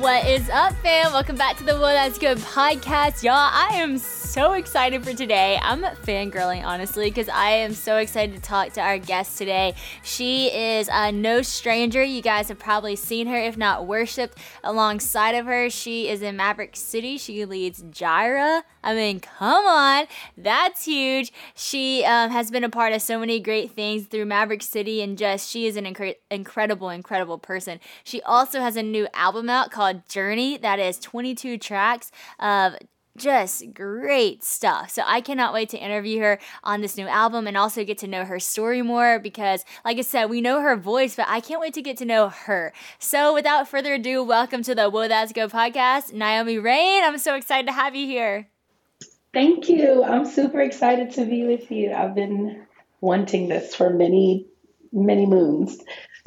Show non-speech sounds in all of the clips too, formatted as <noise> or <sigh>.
What is up, fam? Welcome back to the Whoa That's Good podcast. Y'all, I am excited for today. I'm fangirling, honestly, because I am so excited to talk to our guest today. She is uh, no stranger. You guys have probably seen her, if not worshiped alongside of her. She is in Maverick City. She leads Jireh. I mean, come on. That's huge. She um, has been a part of so many great things through Maverick City, and just she is an incre- incredible, incredible person. She also has a new album out called Journey that is 22 tracks of just great stuff. So I cannot wait to interview her on this new album and also get to know her story more because, like I said, we know her voice, but I can't wait to get to know her. So without further ado, welcome to the Whoa That's Good podcast, Naomi Raine. I'm so excited to have you here. Thank you. I'm super excited to be with you. I've been wanting this for many, many moons.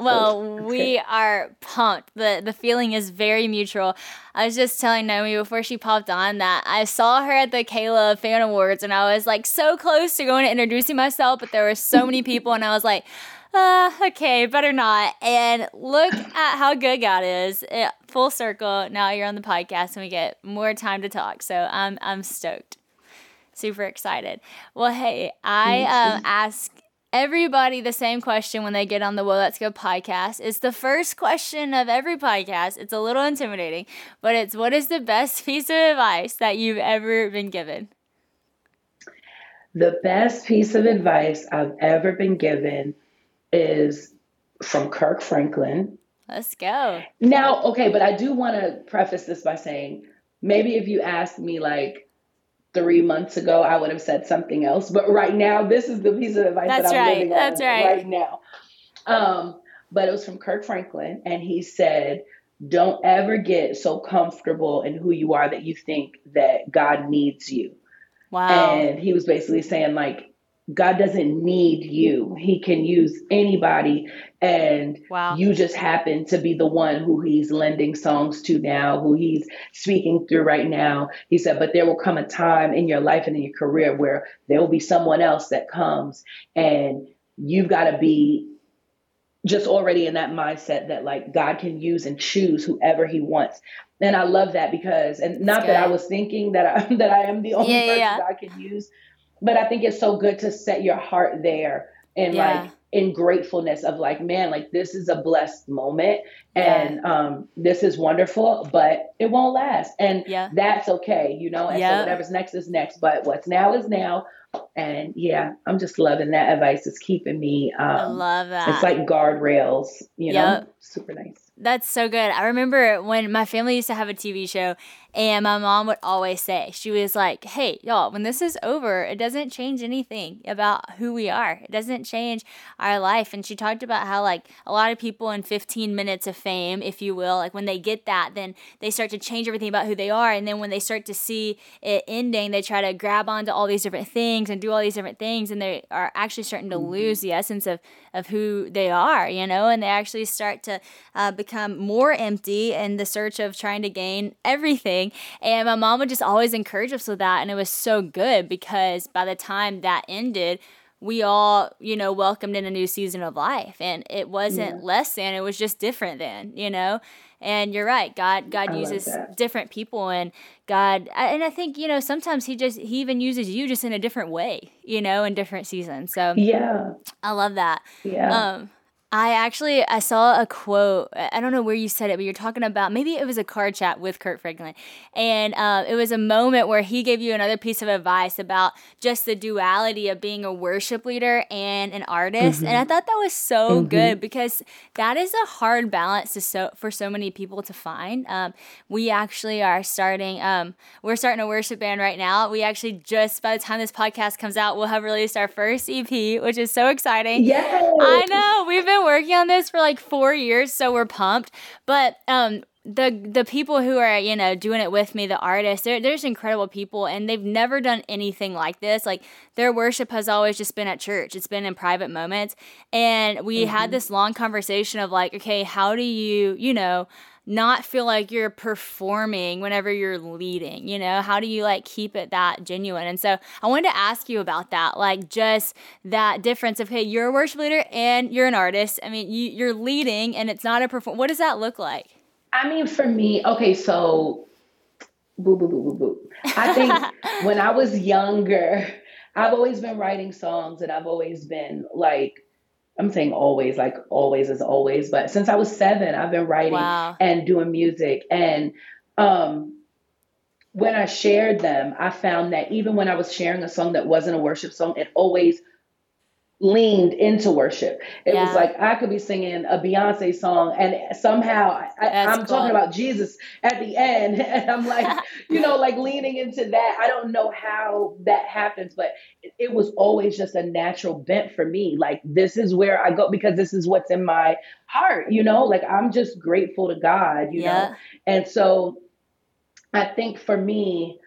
Well, <laughs> we are pumped. The the feeling is very mutual. I was just telling Naomi before she popped on that I saw her at the K-Love Fan Awards and I was like so close to going to introducing myself, but there were so many <laughs> people and I was like, uh, okay, better not. And look at how good God is. It, full circle. Now you're on the podcast and we get more time to talk. So I'm I'm stoked. Super excited. Well, hey, I um, ask everybody the same question when they get on the Whoa That's Good podcast. It's the first question of every podcast. It's a little intimidating, but it's what is the best <laughs> piece of advice that you've ever been given? The best piece of advice I've ever been given is from Kirk Franklin. Let's go. Now, okay, but I do want to preface this by saying maybe if you asked me like three months ago, I would have said something else. But right now, this is the piece of advice That's that I'm right. living That's on right. right now. Um, but it was from Kirk Franklin, and he said, "Don't ever get so comfortable in who you are that you think that God needs you." Wow. And he was basically saying like. God doesn't need you. He can use anybody. And wow. you just happen to be the one who he's lending songs to now, who he's speaking through right now. He said, but there will come a time in your life and in your career where there will be someone else that comes and you've got to be just already in that mindset that like God can use and choose whoever he wants. And I love that because and not that I was thinking that I <laughs> that I am the only Yeah, person yeah. God can use, but I think it's so good to set your heart there and Yeah. like in gratefulness of like, man, like this is a blessed moment and um this is wonderful, but it won't last. And Yeah. that's okay, you know. And so whatever's next is next. But what's now is now. And yeah, I'm just loving that advice. It's keeping me um I love that. it's like guardrails, you know. Super nice. That's so good. I remember when my family used to have a TV show, and my mom would always say, she was like, hey, y'all, when this is over, it doesn't change anything about who we are. It doesn't change our life. And she talked about how, like, a lot of people in 15 minutes of fame, if you will, like, when they get that, then they start to change everything about who they are. And then when they start to see it ending, they try to grab onto all these different things and do all these different things. And they are actually starting to lose the essence of, of who they are, you know, and they actually start to uh, become more empty in the search of trying to gain everything. And my mom would just always encourage us with that. And it was so good because by the time that ended, we all, you know, welcomed in a new season of life. And it wasn't less than, it was just different than, you know? And you're right. God, God I uses different people, and God, and I think you know sometimes He just He even uses you just in a different way, you know, in different seasons. So Yeah. I love that. Yeah. Um, I actually I saw a quote. I don't know where you said it, but you're talking about maybe it was a car chat with Kirk Franklin, and uh, it was a moment where he gave you another piece of advice about just the duality of being a worship leader and an artist, and I thought that was so good because that is a hard balance to so for so many people to find. Um, we actually are starting. Um, we're starting a worship band right now. We actually just by the time this podcast comes out, we'll have released our first EP, which is so exciting. Yes. I know. We've been working on this for like four years, so we're pumped. But um the the people who are, you know, doing it with me, the artists, they're, they're just incredible people and they've never done anything like this. Like their worship has always just been at church. It's been in private moments. And we had this long conversation of like, okay, how do you, you know, not feel like you're performing whenever you're leading you know? How do you like keep it that genuine? And so i wanted to ask you about that like just that difference of hey you're a worship leader and you're an artist. I mean you, you're leading and it's not a perform what does that look like? I mean, for me, okay, so boo, boo, boo, boo, boo. I think <laughs> when I was younger, I've always been writing songs and I've always been like, I'm saying always, like always is always, but since I was seven, I've been writing wow. and doing music. And um, when I shared them, I found that even when I was sharing a song that wasn't a worship song, it always leaned into worship. It yeah. was like I could be singing a Beyonce song and somehow I, am cool. talking about Jesus at the end. <laughs> And I'm like, <laughs> you know, like leaning into that. I don't know how that happens, but it, it, was always just a natural bent for me. Like, this is where I go because this is what's in my heart, you know, like I'm just grateful to God, you yeah. know. And so I think for me,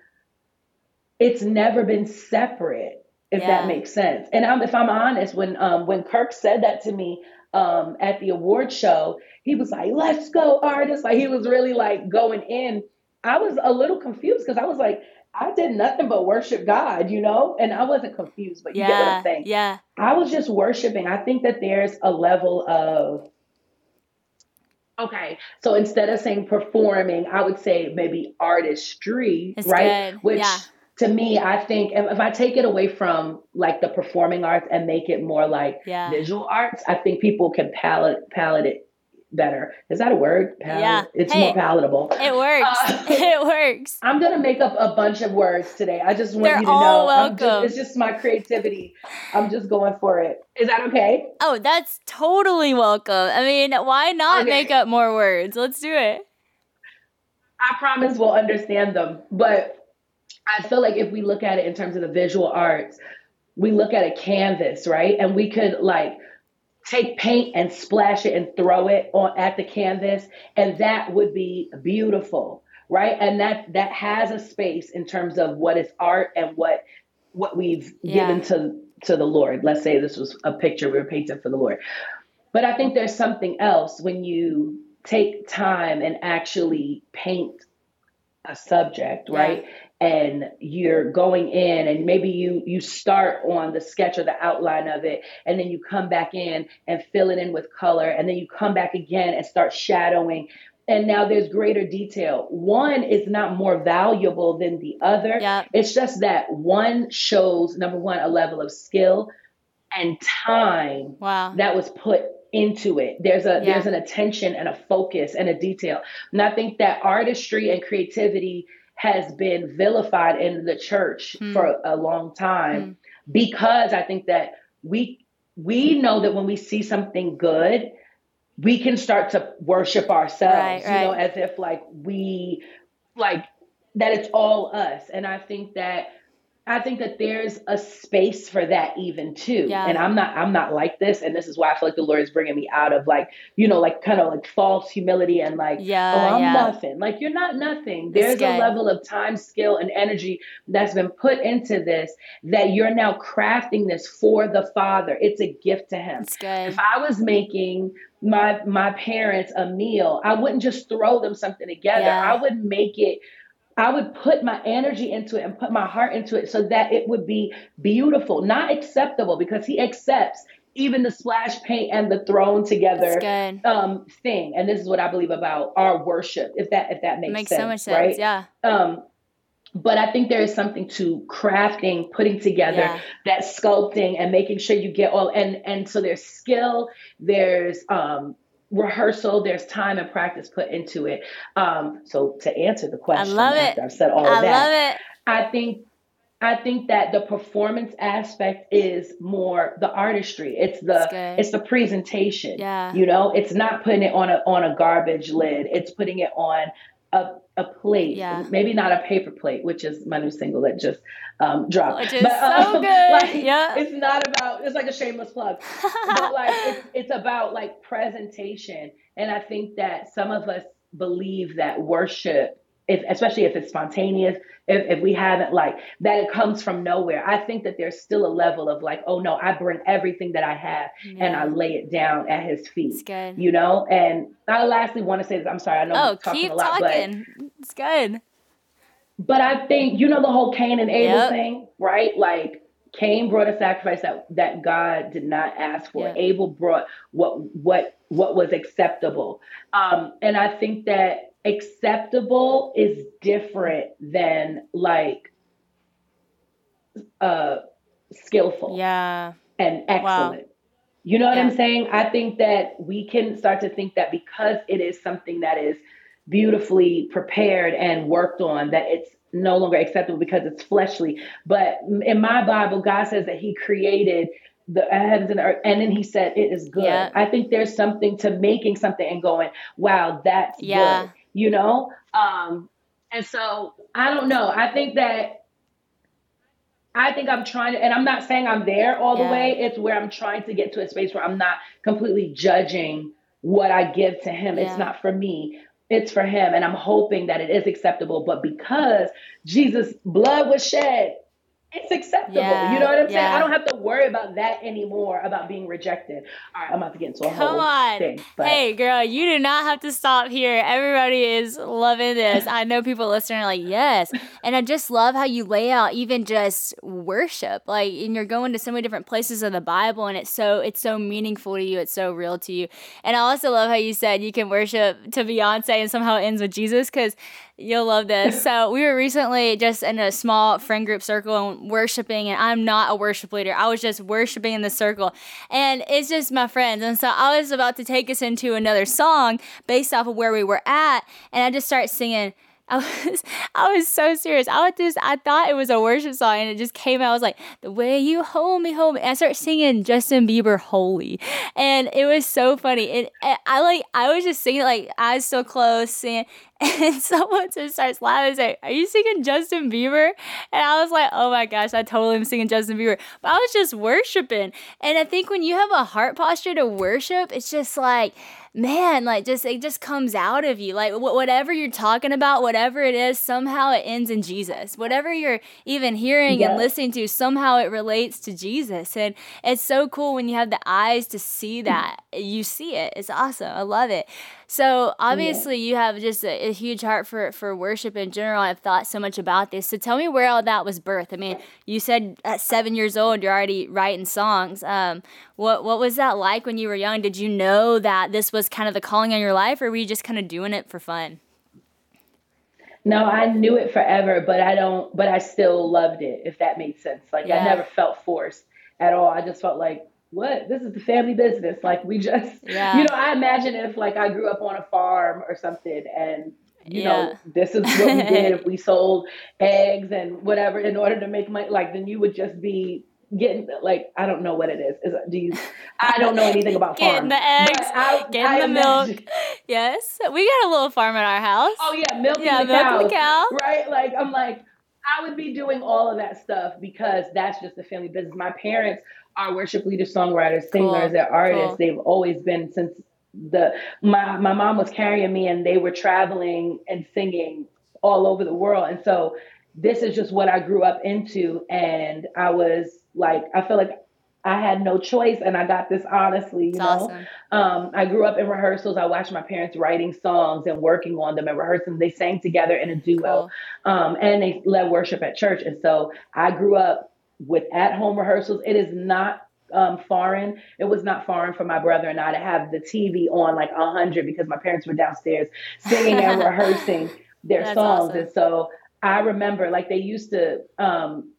it's never been separate if yeah. that makes sense. And I'm, if I'm honest, when um, when Kirk said that to me um, at the award show, he was like, "Let's go, artists!" Like he was really like going in. I was a little confused because I was like, I did nothing but worship God, you know, and I wasn't confused, but you yeah, get what I'm saying. Yeah. I was just worshiping. I think that there's a level of Okay. So instead of saying performing, I would say maybe artistry, it's right? Good. Which yeah to me, I think if I take it away from like the performing arts and make it more like yeah. visual arts, I think people can palate palate it better. Is that a word? Palate? Yeah. It's hey, more palatable. It works. Uh, <laughs> it works. I'm gonna make up a bunch of words today. I just want They're you to know. Welcome. Just, it's just my creativity. I'm just going for it. Is that okay? Oh, that's totally welcome. I mean, why not okay. make up more words? Let's do it. I promise we'll understand them. But I feel like if we look at it in terms of the visual arts, we look at a canvas, right? And we could like take paint and splash it and throw it on at the canvas, and that would be beautiful, right? And that that has a space in terms of what is art and what what we've yeah. given to to the Lord. Let's say this was a picture we were painting for the Lord. But I think there's something else when you take time and actually paint a subject, right? Yeah and you're going in and maybe you you start on the sketch or the outline of it and then you come back in and fill it in with color and then you come back again and start shadowing and now there's greater detail one is not more valuable than the other yep. it's just that one shows number one a level of skill and time wow. that was put into it. There's a yeah. there's an attention and a focus and a detail. And I think that artistry and creativity has been vilified in the church mm. for a long time mm. because I think that we we know that when we see something good, we can start to worship ourselves, right, you know, as if like we like that it's all us. And I think that I think that there's a space for that even too. Yeah. And I'm not I'm not like this and this is why I feel like the Lord is bringing me out of like, you know, like kind of like false humility and like, yeah, oh, I'm yeah. nothing. Like you're not nothing. There's a level of time, skill and energy that's been put into this that you're now crafting this for the Father. It's a gift to him. If I was making my my parents a meal, I wouldn't just throw them something together. I would make it I would put my energy into it and put my heart into it so that it would be beautiful, not acceptable, because he accepts even the splash paint and the thrown together um, thing. And this is what I believe about our worship, if that if that makes, makes sense, so much sense, right? Yeah. Um, but I think there is something to crafting, putting together yeah. that sculpting and making sure you get all and and so there's skill, there's um rehearsal, there's time and practice put into it. Um, so to answer the question, I love it. I've said all I of that, love it. I think I think that the performance aspect is more the artistry. It's the it's the presentation. Yeah. You know, it's not putting it on a on a garbage lid. It's putting it on a, a plate, yeah. maybe not a paper plate, which is my new single that just um, dropped. Which is but, um, so <laughs> good. Like, yeah. It's not about, it's like a shameless plug, but like <laughs> it's, it's about like presentation. And I think that some of us believe that worship if especially if it's spontaneous, if, if we haven't like that it comes from nowhere. I think that there's still a level of like, oh no, I bring everything that I have yeah. and I lay it down at his feet. It's good. You know? And I lastly want to say this, I'm sorry, I know oh, I'm talking keep a lot, talking. but it's good. But I think you know the whole Cain and Abel yep. thing, right? Like Cain brought a sacrifice that, that God did not ask for. Yeah. Abel brought what what what was acceptable. Um, and I think that acceptable is different than like uh skillful. Yeah. And excellent. Wow. You know what yeah. I'm saying? I think that we can start to think that because it is something that is beautifully prepared and worked on, that it's no longer acceptable because it's fleshly. But in my Bible, God says that He created the heavens and earth, and then He said it is good. Yeah. I think there's something to making something and going, wow, that's yeah. good. You know? Um, and so I don't know. I think that I think I'm trying to, and I'm not saying I'm there all yeah. the way. It's where I'm trying to get to a space where I'm not completely judging what I give to him. Yeah. It's not for me it's for him and i'm hoping that it is acceptable but because jesus blood was shed it's acceptable. Yeah, you know what I'm yeah. saying? I don't have to worry about that anymore about being rejected. All right, I'm about to get into a Come whole on. thing. But. Hey, girl, you do not have to stop here. Everybody is loving this. I know people listening are like, yes. And I just love how you lay out even just worship. Like, and you're going to so many different places of the Bible, and it's so it's so meaningful to you. It's so real to you. And I also love how you said you can worship to Beyonce and somehow it ends with Jesus because You'll love this. <laughs> So we were recently just in a small friend group circle and worshiping, and I'm not a worship leader. I was just worshiping in the circle, and it's just my friends. And so I was about to take us into another song based off of where we were at, and I just start singing. <laughs> I was I was so serious. I was just I thought it was a worship song and it just came out. I was like, the way you hold me, hold me. And I started singing Justin Bieber Holy. And it was so funny. And I like I was just singing like eyes so close singing <laughs> and someone just starts laughing and say, Are you singing Justin Bieber? And I was like, Oh my gosh, I totally am singing Justin Bieber. But I was just worshiping. And I think when you have a heart posture to worship, it's just like man, like just it just comes out of you. Like wh- whatever you're talking about, whatever it is, somehow it ends in Jesus. Whatever you're even hearing and listening to, somehow it relates to Jesus. And it's so cool when you have the eyes to see that. You see it. It's awesome. I love it. So obviously yeah. you have just a, a, huge heart for for worship in general. I've thought so much about this. So tell me where all that was birthed. I mean, you said at seven years old you're already writing songs. Um, what what was that like when you were young? Did you know that this was kind of the calling on your life, or were you just kind of doing it for fun? No, I knew it forever, but I don't. But I still loved it. If that made sense. Like yeah. I never felt forced at all. I just felt like what this is the family business like we just <laughs> yeah. you know i imagine if like i grew up on a farm or something and you yeah. know this is what we did if <laughs> we sold eggs and whatever in order to make money like then you would just be getting like I don't know what it is. Is do you? I don't know anything about getting the eggs, I, getting I the imagine. milk. Yes, we got a little farm at our house. Oh yeah, milk. Yeah, the cows, the cow. Right, like I'm like I would be doing all of that stuff because that's just the family business. My parents are worship leaders, songwriters, singers, cool. they're artists. Cool. They've always been since the my my mom was carrying me and they were traveling and singing all over the world. And so this is just what I grew up into and I was like I feel like I had no choice and I got this honestly, you know. Awesome. Um, I grew up in rehearsals. I watched my parents writing songs and working on them and rehearsing. They sang together in a duo. Cool. Um, and they led worship at church. And so I grew up with at home rehearsals. It is not um, foreign. It was not foreign for my brother and I to have the TV on like a hundred because my parents were downstairs singing and <laughs> rehearsing their That's songs. Awesome. And so I remember like they used to um,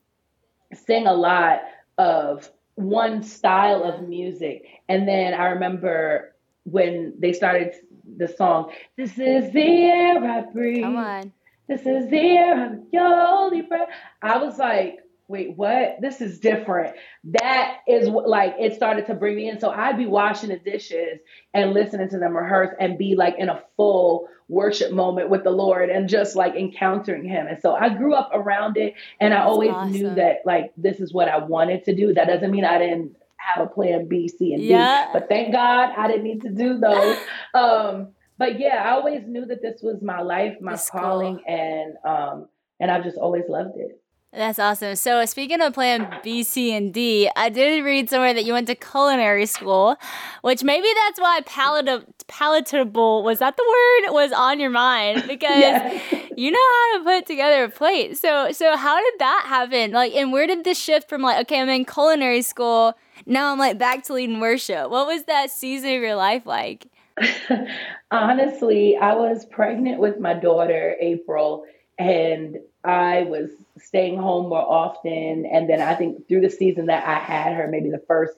sing a lot of one style of music. And then I remember when they started the song, This is the air I breathe. Come on. This is the air of your holy breath. I was like, wait, what? This is different. That is what, like, it started to bring me in. So I'd be washing the dishes and listening to them rehearse and be like in a full worship moment with the Lord and just like encountering Him. And so I grew up around it and I always awesome. knew that like this is what I wanted to do. That doesn't mean I didn't have a plan B, C, and yeah. D. But thank God I didn't need to do those. <laughs> um, but yeah, I always knew that this was my life, my That's calling, cool. and um, and I've just always loved it. That's awesome. So speaking of plan B, C, and D, I did read somewhere that you went to culinary school, which maybe that's why palatable, palatable was that the word was on your mind <laughs> because you know how to put together a plate. So so how did that happen? Like and where did this shift from like okay, I'm in culinary school, now I'm like back to leading worship. What was that season of your life like? <laughs> Honestly, I was pregnant with my daughter, April, and I was staying home more often. And then I think through the season that I had her, maybe the first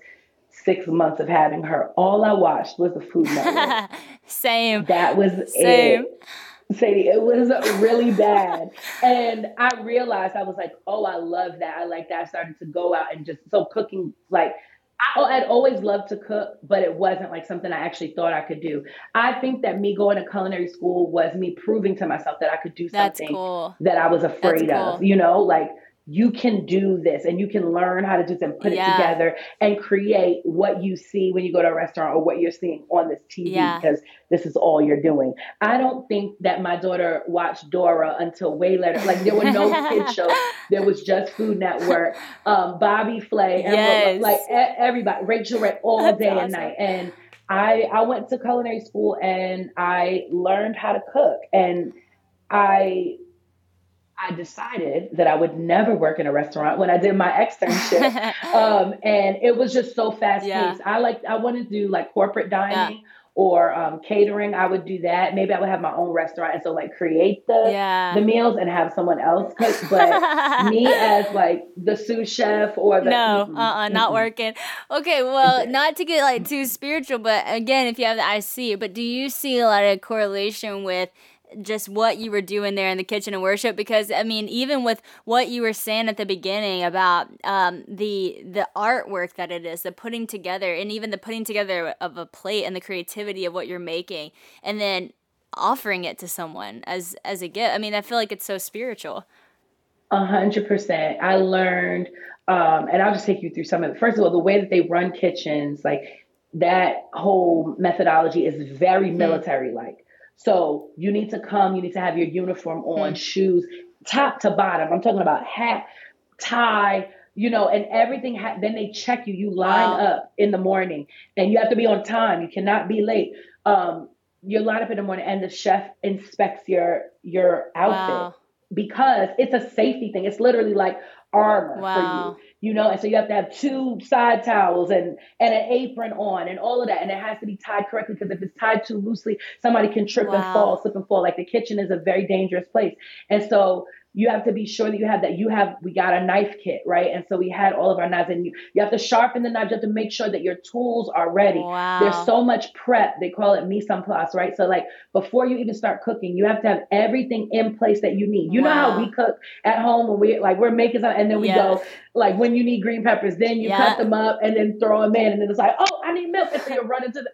six months of having her, all I watched was the Food Network. <laughs> Same. That was Same. it. Sadie, it was really bad. and I realized I was like, oh, I love that. I like that. I started to go out and just so cooking like Oh, I, would always loved to cook, but it wasn't like something I actually thought I could do. I think that me going to culinary school was me proving to myself that I could do something cool. that I was afraid cool. of. You know, like you can do this and you can learn how to do this and put yeah. it together and create what you see when you go to a restaurant or what you're seeing on this TV yeah. because this is all you're doing. I don't think that my daughter watched Dora until way later. Like there were no <laughs> kid shows. There was just Food Network, um, Bobby Flay, yes. like everybody, Rachael Ray all That's day awesome. and night. And I I went to culinary school and I learned how to cook and I I decided that I would never work in a restaurant when I did my externship. <laughs> um, and it was just so fast paced. Yeah. I like, I wanted to do like corporate dining. Yeah. Or um, catering, I would do that. Maybe I would have my own restaurant and so like create the yeah. the meals and have someone else cook. But <laughs> me as like the sous chef or the no, mm-hmm, uh, uh not working. Okay, well, not to get like too spiritual, but again, if you have the IC, but do you see a lot of correlation with just what you were doing there in the kitchen and worship because I mean even with what you were saying at the beginning about um, the the artwork that it is the putting together and even the putting together of a plate and the creativity of what you're making and then offering it to someone as as a gift. I mean I feel like it's so spiritual. A hundred percent. I learned um, and I'll just take you through some of it first of all the way that they run kitchens like that whole methodology is very mm-hmm. military like so you need to come, you need to have your uniform on, mm shoes, top to bottom. I'm talking about hat, tie, you know, and everything. Ha- then they check you. You line wow. up in the morning, and you have to be on time. You cannot be late. Um, you line up in the morning, and the chef inspects your your outfit wow. because it's a safety thing. It's literally like armor wow. for you you know, and so you have to have two side towels and and an apron on and all of that, and it has to be tied correctly because if it's tied too loosely, somebody can trip wow. and fall, slip and fall. Like the kitchen is a very dangerous place, and so you have to be sure that you have that. You have, we got a knife kit, right? And so we had all of our knives, and you, you have to sharpen the knives. You have to make sure that your tools are ready. Wow. There's so much prep. They call it mise en place, right? So, like, before you even start cooking, you have to have everything in place that you need. You wow. know how we cook at home when we, like, we're making something, and then we yes. go, like, when you need green peppers, then you cut them up and then throw them in, and then it's like, oh, I need milk. And so you're running to the,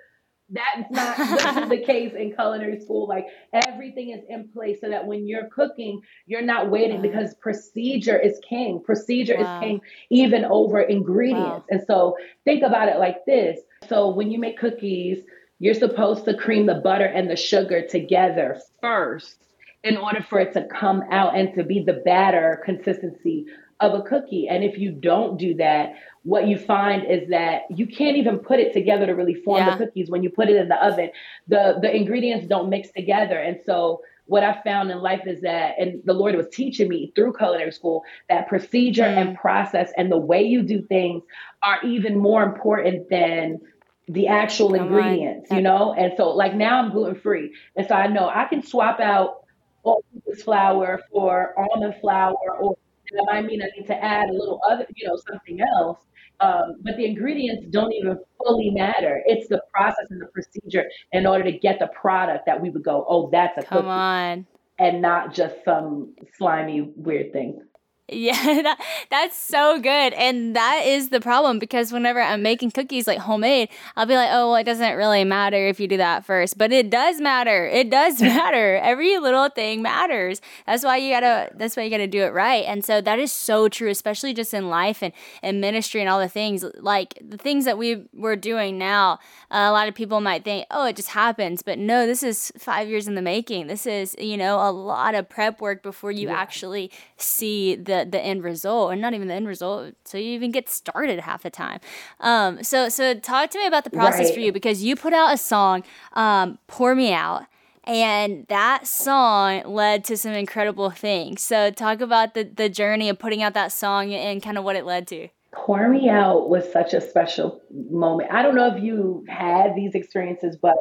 that's not <laughs> the case in culinary school. Like everything is in place so that when you're cooking, you're not waiting because procedure is king. Procedure wow. is king even over ingredients. Wow. And so think about it like this. So when you make cookies, you're supposed to cream the butter and the sugar together first in order for it to come out and to be the batter consistency of a cookie. And if you don't do that, what you find is that you can't even put it together to really form yeah. the cookies when you put it in the oven. The the ingredients don't mix together. And so what I found in life is that, and the Lord was teaching me through culinary school, that procedure mm. and process and the way you do things are even more important than the actual Come ingredients, on. you know? And so, like, now I'm gluten free. And so I know I can swap out all this flour for almond flour or that might mean I need to add a little other, you know, something else. Um, but the ingredients don't even fully matter. It's the process and the procedure in order to get the product that we would go, oh, that's a Come cookie. on. And not just some slimy, weird thing. Yeah, <laughs> that, that's so good. And that is the problem because whenever I'm making cookies like homemade, I'll be like, oh, well, it doesn't really matter if you do that first. But it does matter. It does <laughs> matter. Every little thing matters. That's why you gotta that's why you gotta do it right. And so that is so true, especially just in life and, and ministry and all the things. Like the things that we we're doing now, uh, a lot of people might think, oh, it just happens. But no, this is five years in the making. This is, you know, a lot of prep work before you yeah. actually see the the end result and not even the end result so you even get started half the time um so so talk to me about the process right. for you because you put out a song um pour me out And that song led to some incredible things. So, talk about the, the journey of putting out that song and kind of what it led to. Pour Me Out was such a special moment. I don't know if you had these experiences, but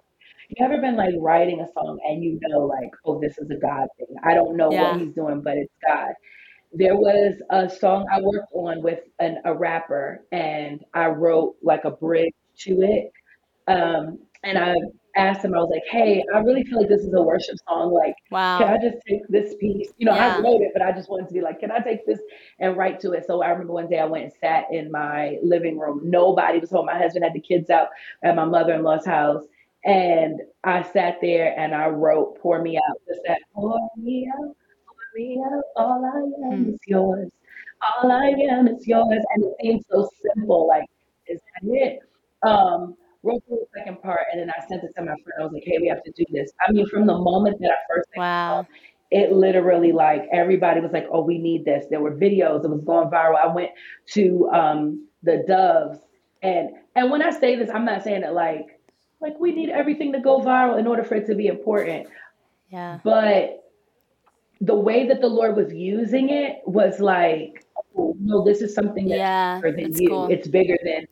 you ever been like writing a song and you know, like, oh, this is a God thing? I don't know yeah. what he's doing, but it's God. There was a song I worked on with an, a rapper, and I wrote like a bridge to it. Um, and I asked him, I was like, hey, I really feel like this is a worship song. Like, wow. can I just take this piece? You know, yeah. I wrote it, but I just wanted to be like, can I take this and write to it? So I remember one day I went and sat in my living room. Nobody was home. My husband had the kids out at my mother in law's house. And I sat there and I wrote, Pour Me Out. Just that, Pour Me Out, Pour Me Out, all I am mm. is yours. All I am is yours. And it seems so simple. Like, is that it? Um, wrote the second part, and then I sent it to my friend. I was like, "Hey, we have to do this." I mean, from the moment that I first wow. it literally like everybody was like, "Oh, we need this." There were videos. It was going viral. I went to um, the Doves, and and when I say this, I'm not saying that like like we need everything to go viral in order for it to be important. Yeah. But the way that the Lord was using it was like, oh, no, this is something that's yeah, bigger than you. Cool. It's bigger than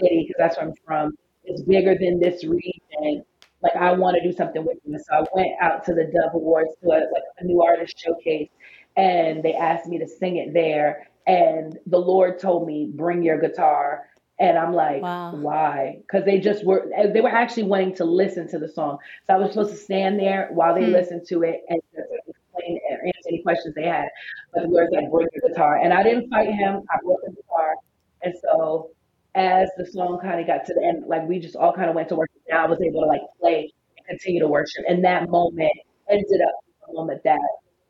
City, because that's where I'm from, is bigger than this region. Like I want to do something with them. So I went out to the Dove Awards to a, like a new artist showcase, and they asked me to sing it there. And the Lord told me, "Bring your guitar." And I'm like, wow. why? Because they just were, they were actually wanting to listen to the song. So I was supposed to stand there while they hmm. listened to it and just explain and answer any questions they had. But the Lord's like, bring your guitar. And I didn't fight him. I brought the guitar. And so as the song kind of got to the end, like we just all kind of went to worship. And I was able to like play and continue to worship. And that moment ended up a moment that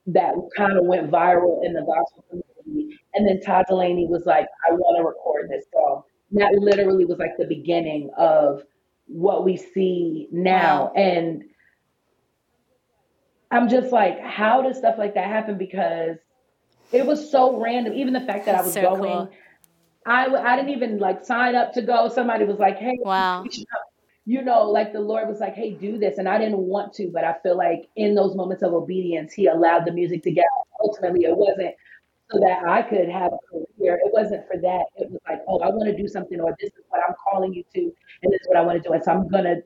that kind of went viral in the gospel community. And then Todd Dulaney was like, I want to record this song. That literally was like the beginning of what we see now. Wow. And I'm just like, how does stuff like that happen? Because it was so random. Even the fact that That's I was so going cool. I I didn't even like sign up to go. Somebody was like, "Hey, wow." You know, like the Lord was like, "Hey, do this," and I didn't want to, but I feel like in those moments of obedience, He allowed the music to get. Ultimately, it wasn't so that I could have a career. It wasn't for that. It was like, "Oh, I want to do something, or this is what I'm calling you to, and this is what I want to do," and so I'm gonna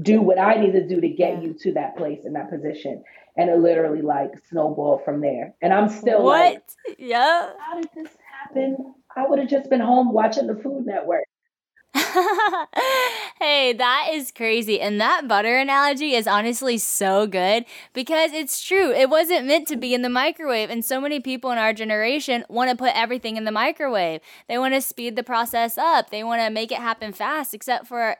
do what I need to do to get you to that place in that position. And it literally like snowballed from there. And I'm still what? Like, yeah. How did this happen? I would have just been home watching the Food Network. <laughs> hey, that is crazy. And that butter analogy is honestly so good because it's true. It wasn't meant to be in the microwave. And so many people in our generation want to put everything in the microwave. They want to speed the process up, they want to make it happen fast, except for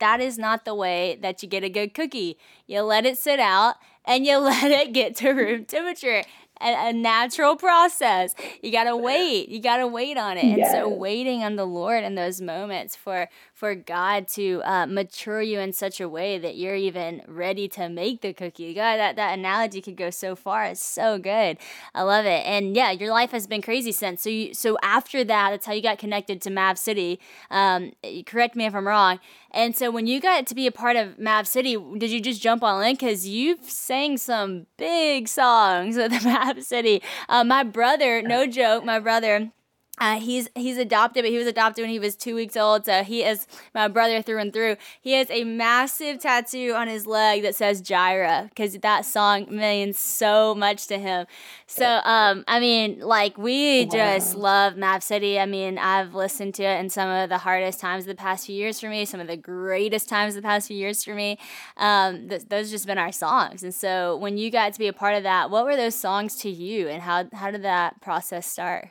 that is not the way that you get a good cookie. You let it sit out and you <laughs> let it get to room temperature a natural process. You gotta wait. You gotta wait on it. Yes. And so waiting on the Lord in those moments for for God to uh, mature you in such a way that you're even ready to make the cookie. God, that, that analogy could go so far. It's so good. I love it. And yeah, your life has been crazy since. So you, so after that, that's how you got connected to Mav City. Um, correct me if I'm wrong. And so when you got to be a part of Mav City, did you just jump all in? Because you've sang some big songs <laughs> with Mav City. Uh, my brother, no <laughs> joke, my brother uh, he's he's adopted, but he was adopted when he was two weeks old. So he is my brother through and through. He has a massive tattoo on his leg that says Jireh because that song means so much to him. So um, I mean, like we wow. just love Mav City. I mean, I've listened to it in some of the hardest times of the past few years for me, some of the greatest times of the past few years for me. Um, th- those just been our songs. And so when you got to be a part of that, what were those songs to you, and how how did that process start?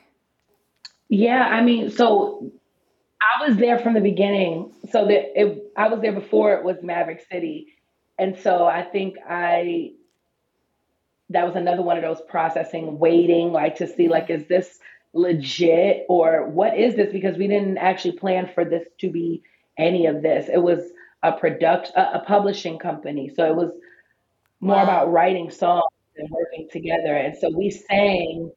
Yeah, I mean, so I was there from the beginning. So that it, I was there before it was Maverick City, and so I think I that was another one of those processing, waiting, like to see like is this legit or what is this? Because we didn't actually plan for this to be any of this. It was a product, a, a publishing company, so it was more wow. about writing songs and working together. And so we sang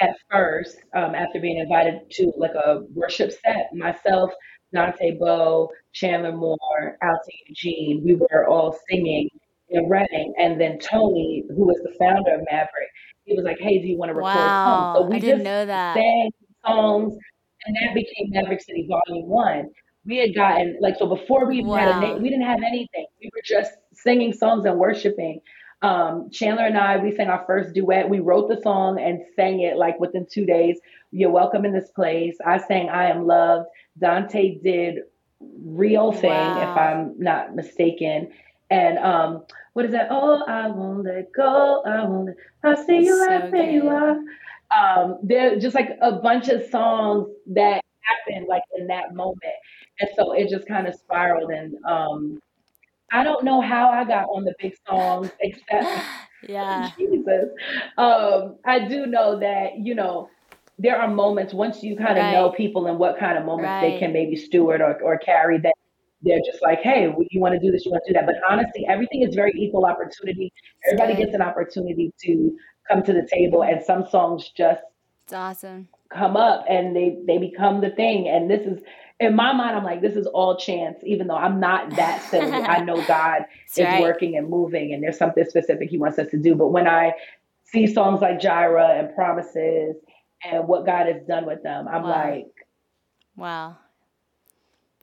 at first, um, after being invited to like a worship set, myself, Dante Bowe, Chandler Moore, Alton Eugene, we were all singing and Reading. And then Tony, who was the founder of Maverick, he was like, "Hey, do you want to record wow, songs?" So we I didn't know that. sang songs, and that became Maverick City Volume One. We had gotten like so before we even wow. had a name, we didn't have anything. We were just singing songs and worshiping. Um, Chandler and I, we sang our first duet. We wrote the song and sang it like within two days. You're welcome in this place. I sang I Am Loved. Dante did Real Thing, wow. if I'm not mistaken. And um, what is that? Oh, I won't let go. I won't let, I see you so right where you are. Um, there's just like a bunch of songs that happened like in that moment. And so it just kind of spiraled and um, I don't know how I got on the big songs <laughs> except yeah. <laughs> Jesus. Um, I do know that, you know, there are moments once you kind of right. know people and what kind of moments right. they can maybe steward or, or carry that they're just like, hey, you want to do this, you want to do that. But honestly, everything is very equal opportunity. Everybody gets an opportunity to come to the table, and some songs just it's awesome come up and they they become the thing. And this is in my mind, I'm like, this is all chance, even though I'm not that <laughs> silly. I know God is right. working and moving, and there's something specific He wants us to do. But when I see songs like Jireh and Promises and what God has done with them, I'm wow. like, wow.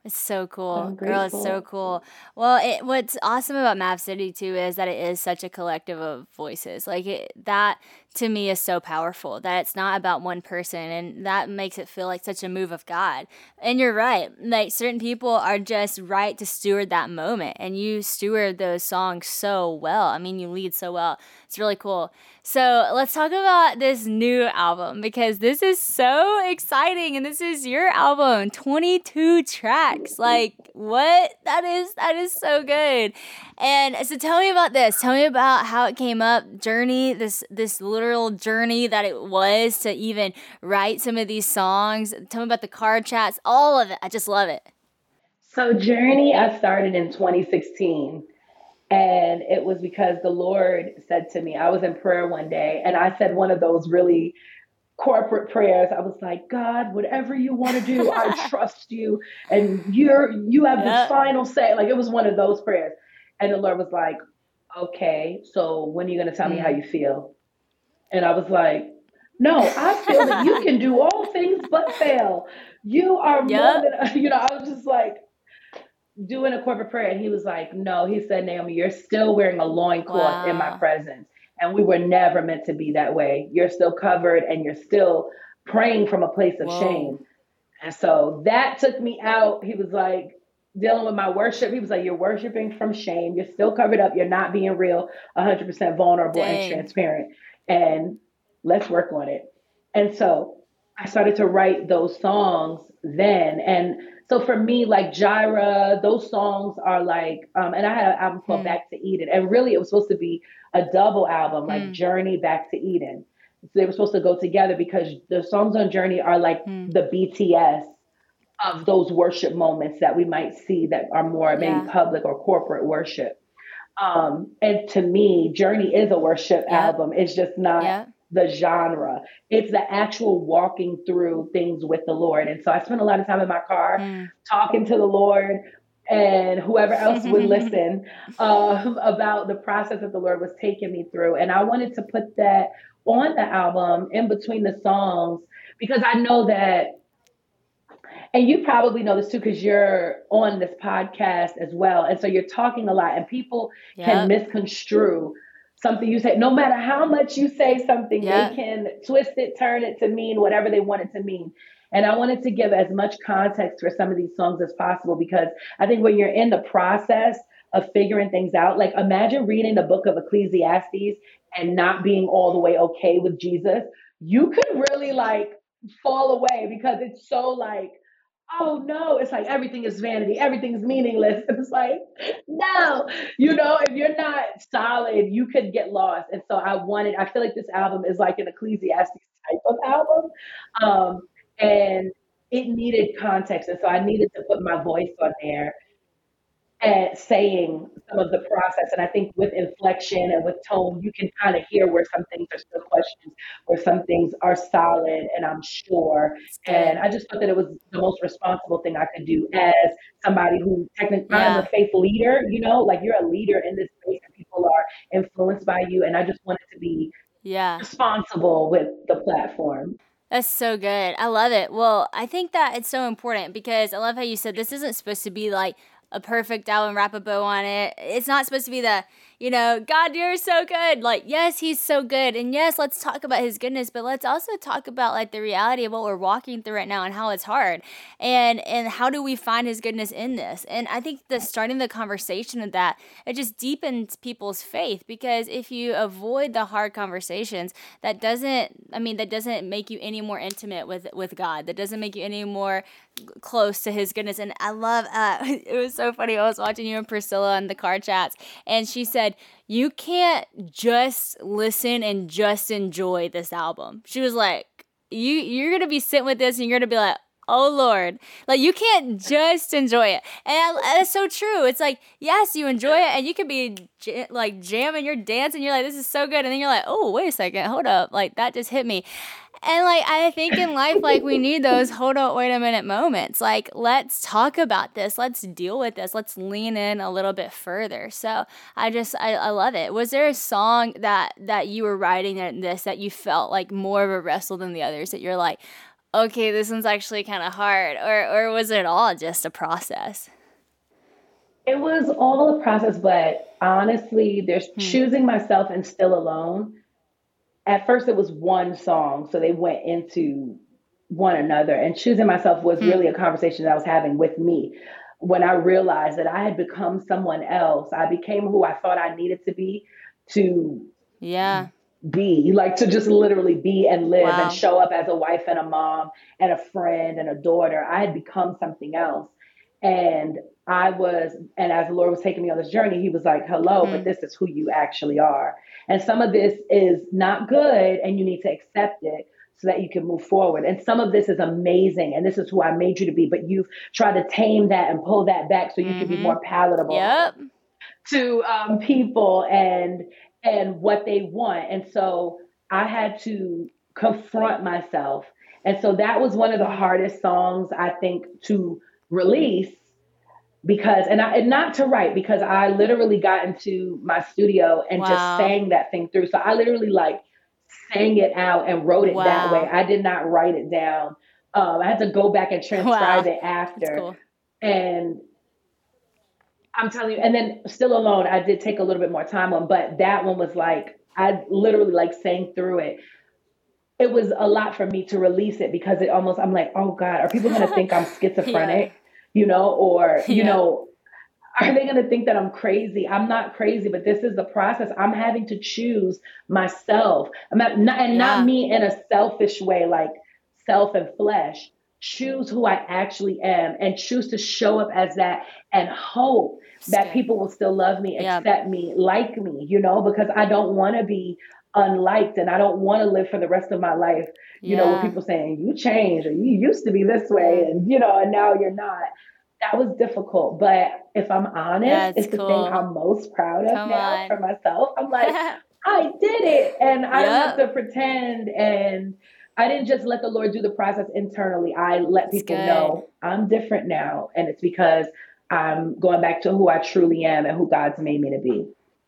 It's so cool. Girl, it's so cool. Well, it, what's awesome about Mav City too is that it is such a collective of voices. Like it, that to me is so powerful that it's not about one person and that makes it feel like such a move of God. And you're right. Like certain people are just right to steward that moment and you steward those songs so well. I mean, you lead so well. It's really cool. So let's talk about this new album because this is so exciting and this is your album, 22 tracks. Like what? That is that is so good. And so tell me about this. Tell me about how it came up, journey, this this literal journey that it was to even write some of these songs. Tell me about the card chats, all of it. I just love it. So journey I started in 2016 and it was because the Lord said to me, I was in prayer one day and I said one of those really corporate prayers. I was like, God, whatever you want to do, I <laughs> trust you. And you're you have the final say. Like it was one of those prayers. And the Lord was like, Okay, so when are you gonna tell me how mm. you feel? And I was like, No, I feel that you can do all things but fail. You are yep. more than <laughs> you know, I was just like, doing a corporate prayer and he was like, No, he said, Naomi, you're still wearing a loincloth wow. in my presence. And we were never meant to be that way. You're still covered and you're still praying from a place of Whoa. shame. And so that took me out. He was like, dealing with my worship. He was like, You're worshiping from shame. You're still covered up. You're not being real, 100% vulnerable Dang. and transparent. And let's work on it. And so I started to write those songs then. And so for me, like Jireh, those songs are like, um, and I had an album called mm. Back to Eden, and really it was supposed to be a double album, like mm. Journey Back to Eden. So they were supposed to go together because the songs on Journey are like mm. the BTS of those worship moments that we might see that are more maybe yeah. public or corporate worship. Um, and to me, Journey is a worship yeah. album. It's just not yeah the genre. It's the actual walking through things with the Lord. And so I spent a lot of time in my car mm. talking to the Lord and whoever else would <laughs> listen uh, about the process that the Lord was taking me through. And I wanted to put that on the album in between the songs because I know that. And you probably know this too because you're on this podcast as well. And so you're talking a lot, and people yep. can misconstrue something you say, no matter how much you say something, yeah. they can twist it, turn it to mean whatever they want it to mean. And I wanted to give as much context for some of these songs as possible because I think when you're in the process of figuring things out, like imagine reading the book of Ecclesiastes and not being all the way okay with Jesus. You could really like fall away because it's so like oh no, it's like everything is vanity, everything is meaningless. <laughs> It's like, no, you know, if you're not solid, you could get lost. And so I wanted, I feel like this album is like an Ecclesiastes type of album. Um, and it needed context. And so I needed to put my voice on there at saying some of the process. And I think with inflection and with tone, you can kind of hear where some things are still questions, where some things are solid and I'm sure. And I just thought that it was the most responsible thing I could do as somebody who technically yeah. I'm a faith leader, you know, like you're a leader in this space and people are influenced by you. And I just wanted to be yeah responsible with the platform. That's so good. I love it. Well, I think that it's so important because I love how you said this isn't supposed to be like a perfect album, wrap a bow on it. It's not supposed to be the you know, God, you're so good. Like, yes, he's so good. And yes, let's talk about his goodness, but let's also talk about like the reality of what we're walking through right now and how it's hard. And and how do we find his goodness in this? And I think the starting the conversation of that, it just deepens people's faith because if you avoid the hard conversations, that doesn't I mean, that doesn't make you any more intimate with with God. That doesn't make you any more close to his goodness. And I love uh <laughs> it was so funny. I was watching you and Priscilla on the car chats and she said You can't just listen and just enjoy this album. She was like, You you're gonna be sitting with this and you're gonna be like, oh lord like you can't just enjoy it and it's so true it's like yes you enjoy it and you could be j- like jamming your dance and you're like this is so good and then you're like oh wait a second hold up like that just hit me and like I think in life, like we need those hold on, wait a minute moments. Like let's talk about this. Let's deal with this. Let's lean in a little bit further. So I just I, I love it. Was there a song that that you were writing in this that you felt like more of a wrestle than the others? That you're like, okay, this one's actually kind of hard, or or was it all just a process? It was all a process, but honestly, there's hmm. choosing myself and still alone at first it was one song, so they went into one another. And choosing myself was mm. really a conversation that I was having with me. When I realized that I had become someone else, I became who I thought I needed to be to yeah be like to just literally be and live wow. and show up as a wife and a mom and a friend and a daughter. I had become something else. And I was, and as the Lord was taking me on this journey, He was like, hello, mm-hmm. but this is who you actually are. And some of this is not good, and you need to accept it so that you can move forward. And some of this is amazing, and this is who I made you to be, but you've tried to tame that and pull that back so you mm-hmm. can be mm-hmm. more palatable yep. to um, people and and what they want. And so I had to confront myself. And so that was one of the hardest songs I think to release because and I and not to write because I literally got into my studio and wow. just sang that thing through. So I literally like sang it out and wrote it wow. that way. I did not write it down. Um, I had to go back and transcribe wow. it after. Cool. And I'm telling you, and then still alone, I did take a little bit more time on, but that one was like I literally like sang through it. It was a lot for me to release it because it almost I'm like, oh God, are people gonna think I'm <laughs> schizophrenic? yeah you know, or, <laughs> you know, are they going to think that I'm crazy? I'm not crazy, but this is the process. I'm having to choose myself. I'm not, not and yeah. not me in a selfish way, like self and flesh. Choose who I actually am and choose to show up as that and hope that people will still love me, yeah. accept me, like me, you know, because I don't want to be unliked and I don't want to live for the rest of my life, you yeah. know, with people saying you changed or you used to be this way and you know, and now you're not. That was difficult. But if I'm honest, That's it's cool. the thing I'm most proud of Come now on. for myself. I'm like, <laughs> I did it. And I don't have to pretend and I didn't just let the Lord do the process internally. I let people know I'm different now. And it's because I'm going back to who I truly am and who God's made me to be.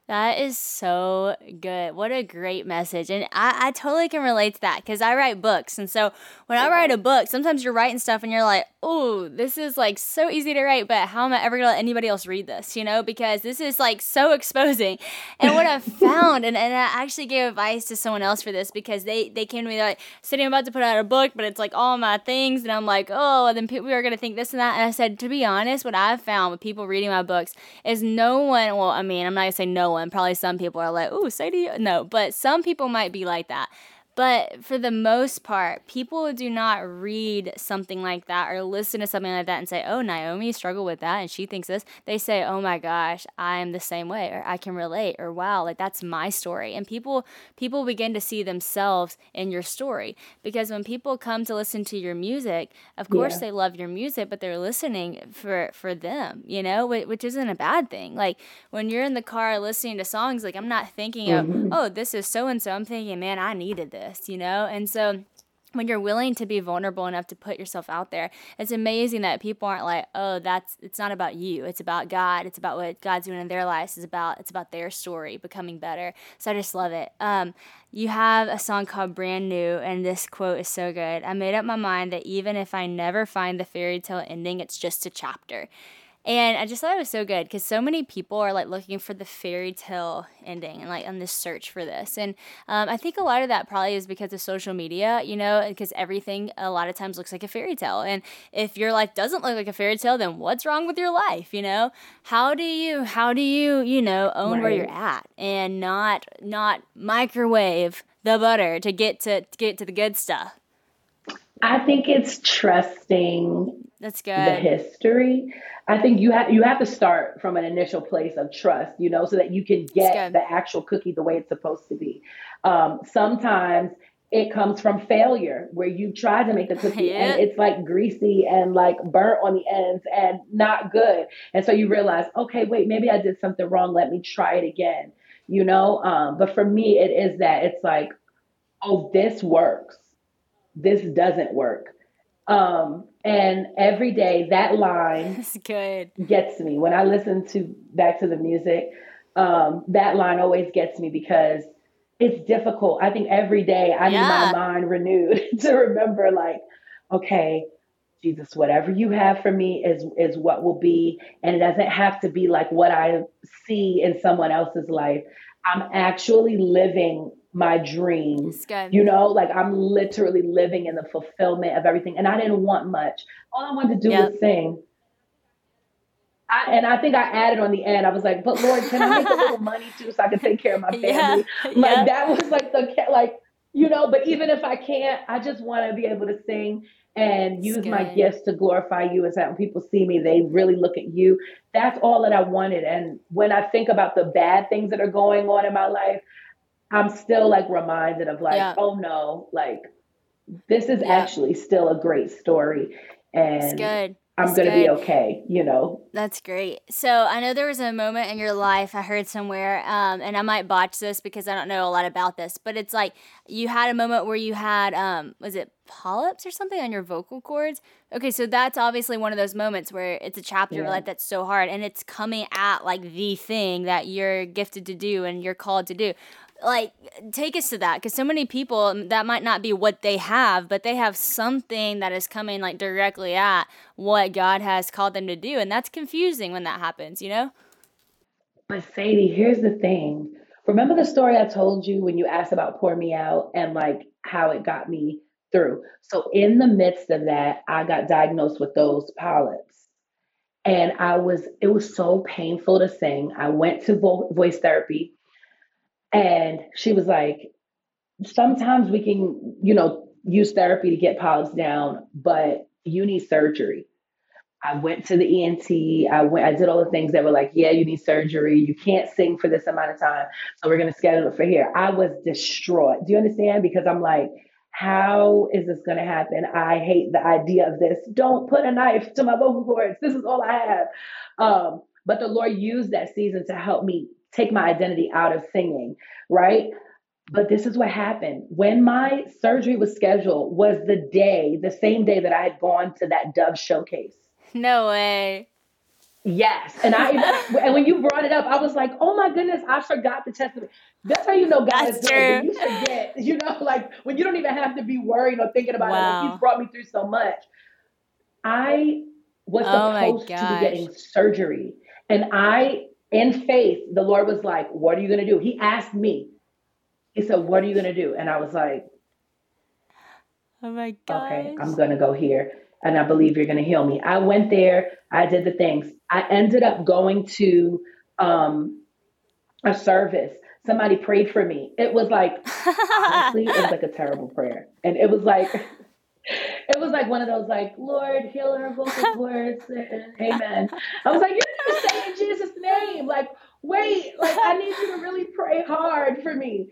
That is so good. What a great message. And I, I totally can relate to that because I write books. And so when I write a book, sometimes you're writing stuff and you're like, oh, this is like so easy to write, but how am I ever going to let anybody else read this? You know, because this is like so exposing. And what I've <laughs> found, and, and I actually gave advice to someone else for this because they, they came to me like, sitting about to put out a book, but it's like all my things. And I'm like, oh, and then people are going to think this and that. And I said, to be honest, what I've found with people reading my books is no one, well, I mean, I'm not going to say no one and probably some people are like, "Oh, Sadie," no, but some people might be like that. But for the most part, people do not read something like that or listen to something like that and say, oh, Naomi struggled with that and she thinks this. They say, oh my gosh, I am the same way or I can relate or wow, like that's my story. And people people begin to see themselves in your story because when people come to listen to your music, of course yeah. they love your music, but they're listening for for them, you know, which isn't a bad thing. Like when you're in the car listening to songs, like I'm not thinking mm-hmm. of, oh, this is so and so. I'm thinking, man, I needed this this, you know? And so when you're willing to be vulnerable enough to put yourself out there, it's amazing that people aren't like, oh, that's it's not about you. It's about God. It's about what God's doing in their lives. It's about it's about their story becoming better. So I just love it. Um, you have a song called Brand New, and this quote is so good. I made up my mind that even if I never find the fairy tale ending, it's just a chapter. And I just thought it was so good because so many people are like looking for the fairy tale ending and like on this search for this. And um, I think a lot of that probably is because of social media, you know, because everything a lot of times looks like a fairy tale. And if your life doesn't look like a fairy tale, then what's wrong with your life? You know, how do you how do you you know own right. where you're at and not not microwave the butter to get to, to get to the good stuff? I think it's trusting that's good. The history. I think you have you have to start from an initial place of trust, you know, so that you can get the actual cookie the way it's supposed to be. Um, sometimes it comes from failure where you try to make the cookie <laughs> yeah. and it's like greasy and like burnt on the ends and not good. And so you realize, okay, wait, maybe I did something wrong. Let me try it again. You know, um, but for me, it is that it's like, oh, this works. This doesn't work um, and every day that line That's good. gets me. When I listen to back to the music, um, that line always gets me because it's difficult. I think every day I yeah. need my mind renewed <laughs> to remember like, okay, Jesus, whatever you have for me is is what will be. And it doesn't have to be like what I see in someone else's life. I'm actually living my dreams. You know, like I'm literally living in the fulfillment of everything. And I didn't want much. All I wanted to do yep. was sing. I, and I think I added on the end, I was like, but Lord, can I make a little money too so I can take care of my <laughs> family? Yeah. Like that was like the, like, you know, but even if I can't, I just want to be able to sing and use my gifts to glorify you and so when people see me they really look at you that's all that i wanted and when i think about the bad things that are going on in my life I'm still like reminded of like, yeah. oh no, like this is yeah. actually still a great story. And it's good. I'm going to be okay, you know. That's great. So I know there was a moment in your life I heard somewhere, um, and I might botch this because I don't know a lot about this, but it's like you had a moment where you had, um, was it polyps or something on your vocal cords? Okay, so that's obviously one of those moments where it's a chapter yeah. of life that's so hard, and it's coming at like the thing that you're gifted to do and you're called to do like take us to that because so many people um, that might not be what they have but they have something that is coming like directly at what god has called them to do and that's confusing when that happens you know? But sadie here's the thing. Remember the story i told you when you asked about pour me out and like how it got me through? So in the midst of that i got diagnosed with those polyps. And i was it was so painful to sing. I went to vo- voice therapy and she was like, sometimes we can, you know, use therapy to get polyps down, but you need surgery. I went to the ENT. I went, I did all the things that were like, yeah, you need surgery. You can't sing for this amount of time. So we're to schedule it for here. I was distraught. Do you understand? Because I'm like, how is this to happen? I hate the idea of this. Don't put a knife to my vocal cords. This is all I have. Um, but the Lord used that season to help me take my identity out of singing, right? But this is what happened. When my surgery was scheduled was the day, the same day that I had gone to that Dove showcase. No way. Yes. And I <laughs> and when you brought it up, I was like, oh my goodness, I forgot the testament. That's how you know God That's is good. You forget, you know, <laughs> like when you don't even have to be worried or thinking about wow. it. Like, he's brought me through so much. I was oh supposed to be getting surgery. And I in faith, the Lord was like, What are you going to do? He asked me, He said, What are you going to do? And I was like, Oh my God. Okay, I'm going to go here. And I believe you're going to heal me. I went there. I did the things. I ended up going to um, a service. Somebody prayed for me. It was like, honestly, it was like a terrible <laughs> prayer. And it was like, it was like one of those like, Lord, heal her vocal cords. <laughs> Amen. I was like, you're gonna say in Jesus' name. Like, wait, like I need you to really pray hard for me.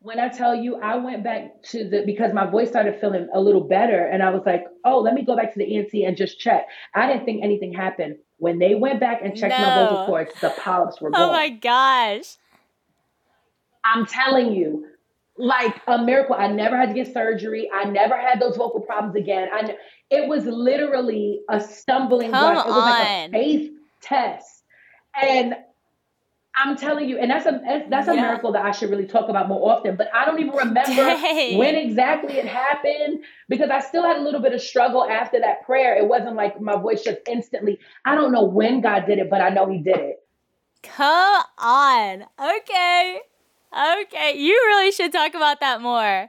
When I tell you, I went back to the because my voice started feeling a little better, and I was like, oh, let me go back to the ENT and just check. I didn't think anything happened. When they went back and checked no. my vocal cords, the polyps were <laughs> oh gone. Oh my gosh. I'm telling you, like a miracle. I never had to get surgery. I never had those vocal problems again. I it was literally a stumbling Come block. It was like a faith test. And I'm telling you, and that's a that's a Yeah. miracle that I should really talk about more often. But I don't even remember Dang. when exactly it happened because I still had a little bit of struggle after that prayer. It wasn't like my voice just instantly. I don't know when God did it, but I know He did it. Come on. Okay. Okay. You really should talk about that more.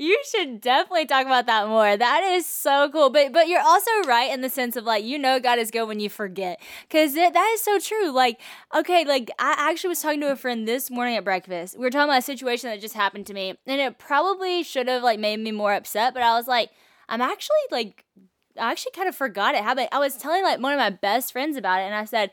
You should definitely talk about that more. That is so cool. But but you're also right in the sense of like you know God is good when you forget. Cause that is so true. Like okay, like I actually was talking to a friend this morning at breakfast. We were talking about a situation that just happened to me, and it probably should have like made me more upset. But I was like, I'm actually like, I actually kind of forgot it happened. I was telling like one of my best friends about it, and I said,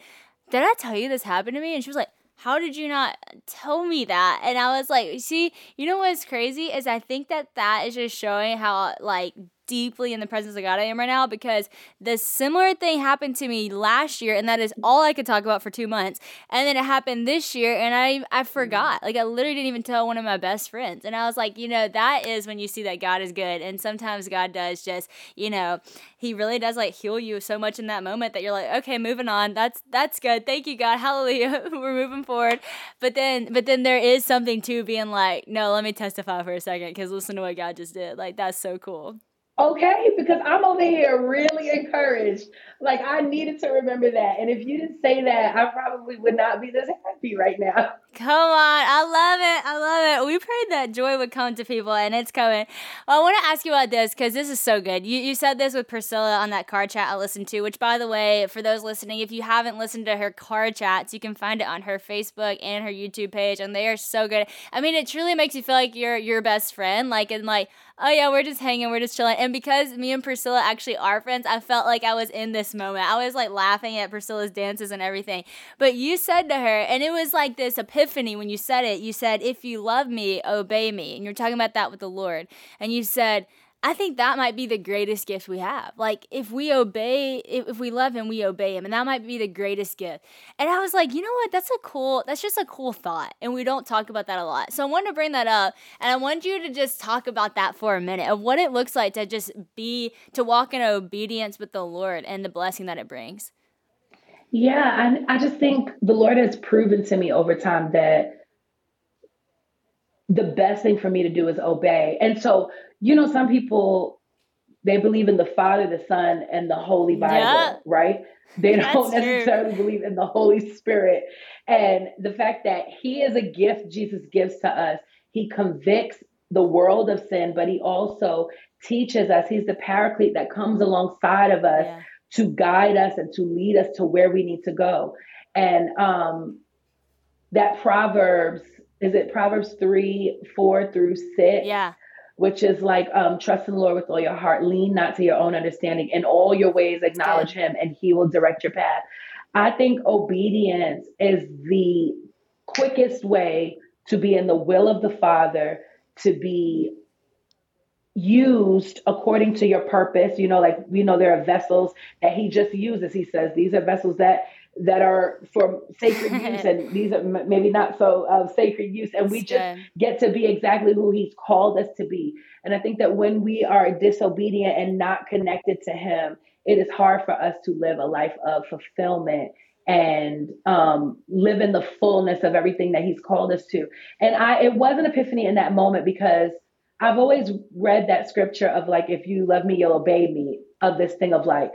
did I tell you this happened to me? And she was like, how did you not tell me that? And I was like, see, you know what's crazy is I think that that is just showing how like deeply in the presence of God I am right now because the similar thing happened to me last year and that is all I could talk about for 2 months. And then it happened this year and I I mm-hmm. forgot. Like I literally didn't even tell one of my best friends. And I was like, you know, that is when you see that God is good and sometimes God does just, you know, he really does like heal you so much in that moment that you're like, okay, moving on. That's that's good. Thank you, God. <laughs> Hallelujah. We're moving forward. But then but then there is something to being like, no, let me testify for a second because listen to what God just did. Like that's so cool. Okay, because I'm over here really encouraged. Like I needed to remember that. And if you didn't say that, I probably would not be this happy right now. Come on. I love it. I love it. We prayed that joy would come to people and it's coming. Well, I want to ask you about this because this is so good. You, you said this with Priscilla on that car chat I listened to, which, by the way, for those listening, if you haven't listened to her car chats, you can find it on her Facebook and her YouTube page, and they are so good. I mean, it truly makes you feel like you're your best friend, like, and like, oh yeah, we're just hanging, we're just chilling. And because me and Priscilla actually are friends, I felt like I was in this moment. I was like laughing at Priscilla's dances and everything. But you said to her, and it was like this epiphany when you said it. You said, If you love me, obey me. And you're talking about that with the Lord. And you said, I think that might be the greatest gift we have. Like if we obey, if, we love him, we obey him. And that might be the greatest gift. And I was like, you know what? That's a cool, that's just a cool thought. And we don't talk about that a lot. So I wanted to bring that up. And I want you to just talk about that for a minute of what it looks like to just be, to walk in obedience with the Lord and the blessing that it brings. Yeah, I, I just think the Lord has proven to me over time that the best thing for me to do is obey. And so, you know, some people they believe in the Father, the Son, and the Holy Bible, Yeah. right? They That's don't true. necessarily believe in the Holy Spirit. And the fact that He is a gift Jesus gives to us, He convicts the world of sin, but He also teaches us. He's the paraclete that comes alongside of us Yeah. to guide us and to lead us to where we need to go. And um, that Proverbs, is it Proverbs 3, 4 through 6? Yeah. Which is like, um, trust in the Lord with all your heart, lean not to your own understanding, in all your ways acknowledge Him, and He will direct your path. I think obedience is the quickest way to be in the will of the Father, to be used according to your purpose. You know, like we know there are vessels that he just uses. He says these are vessels that that are for sacred <laughs> use, and these are maybe not so uh, sacred use. And we just get to be exactly who he's called us to be. And I think that when we are disobedient and not connected to him, it is hard for us to live a life of fulfillment and um, live in the fullness of everything that he's called us to. And I, it was an epiphany in that moment because I've always read that scripture of like, if you love me, you'll obey me, of this thing of like,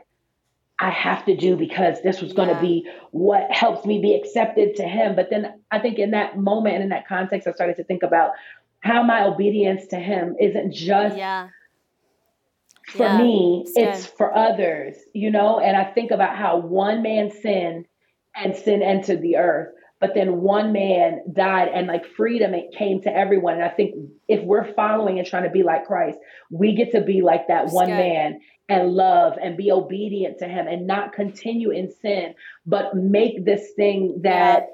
I have to do because this was going to Yeah. be what helps me be accepted to him. But then I think in that moment and in that context, I started to think about how my obedience to him isn't just Yeah. for Yeah, me, it's it's for others, you know? And I think about how one man sinned and sin entered the earth, but then one man died and like freedom it came to everyone. And I think if we're following and trying to be like Christ, we get to be like that one man and love and be obedient to him and not continue in sin, but make this thing that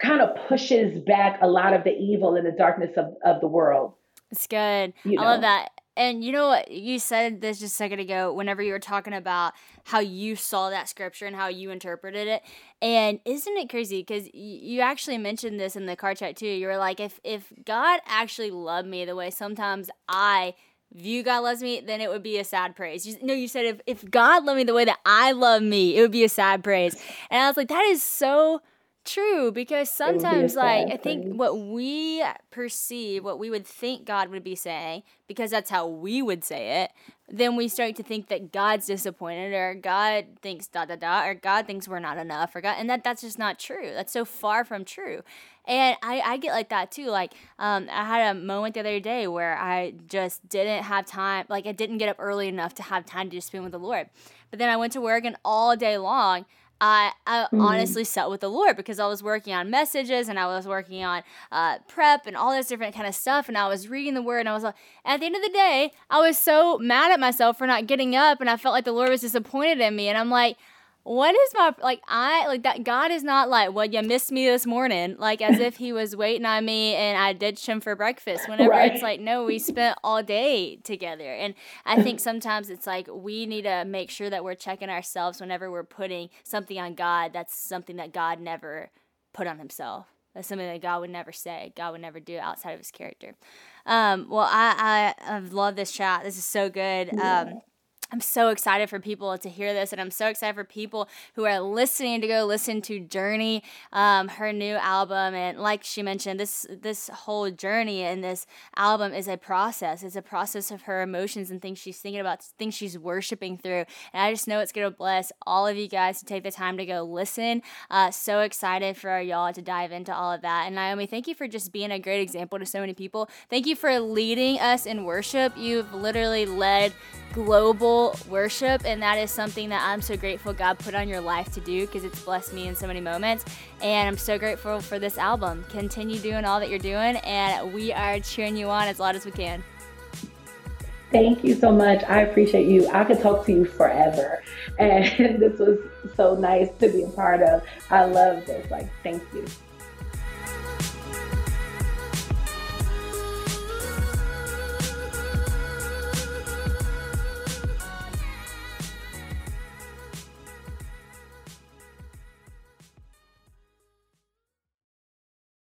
kind of pushes back a lot of the evil and the darkness of, of the world. It's good. You I love that. And you know what? You said this just a second ago whenever you were talking about how you saw that scripture and how you interpreted it. And isn't it crazy? Because you actually mentioned this in the car chat too. You were like, if, if God actually loved me the way sometimes I view God loves me, then it would be a sad praise. You, no, you said if, if God loved me the way that I love me, it would be a sad praise. And I was like, that is so True, because sometimes, like, I think what we perceive, what we would think God would be saying, because that's how we would say it, then we start to think that God's disappointed, or God thinks da da da, or God thinks we're not enough, or God, and that that's just not true. That's so far from true. And I, I get like that too. Like, um, I had a moment the other day where I just didn't have time, like, I didn't get up early enough to have time to just spend with the Lord. But then I went to work, and all day long, I, I mm. honestly sat with the Lord because I was working on messages and I was working on uh, prep and all this different kind of stuff. And I was reading the word and I was like, at the end of the day, I was so mad at myself for not getting up and I felt like the Lord was disappointed in me. And I'm like, what is my like i like that god is not like well you missed me this morning like as if he was waiting on me and i ditched him for breakfast. Whenever right. it's like no we spent all day together. And i think sometimes it's like we need to make sure that we're checking ourselves whenever we're putting something on god that's something that god never put on himself. That's something that god would never say god would never do outside of his character. Um, well i i i've loved this chat. This is so good. Um I'm so excited for people to hear this, and I'm so excited for people who are listening to go listen to Journey, um, her new album. And like she mentioned, this this whole journey and this album is a process. It's a process of her emotions and things she's thinking about, things she's worshiping through. And I just know it's gonna bless all of you guys to take the time to go listen. Uh, so excited for y'all to dive into all of that. And Naomi, thank you for just being a great example to so many people. Thank you for leading us in worship. You've literally led global worship, and that is something that I'm so grateful God put on your life to do because it's blessed me in so many moments. And I'm so grateful for this album. Continue doing all that you're doing, and we are cheering you on as loud as we can. Thank you so much. I appreciate you. I could talk to you forever. And <laughs> this was so nice to be a part of. I love this. Like, thank you.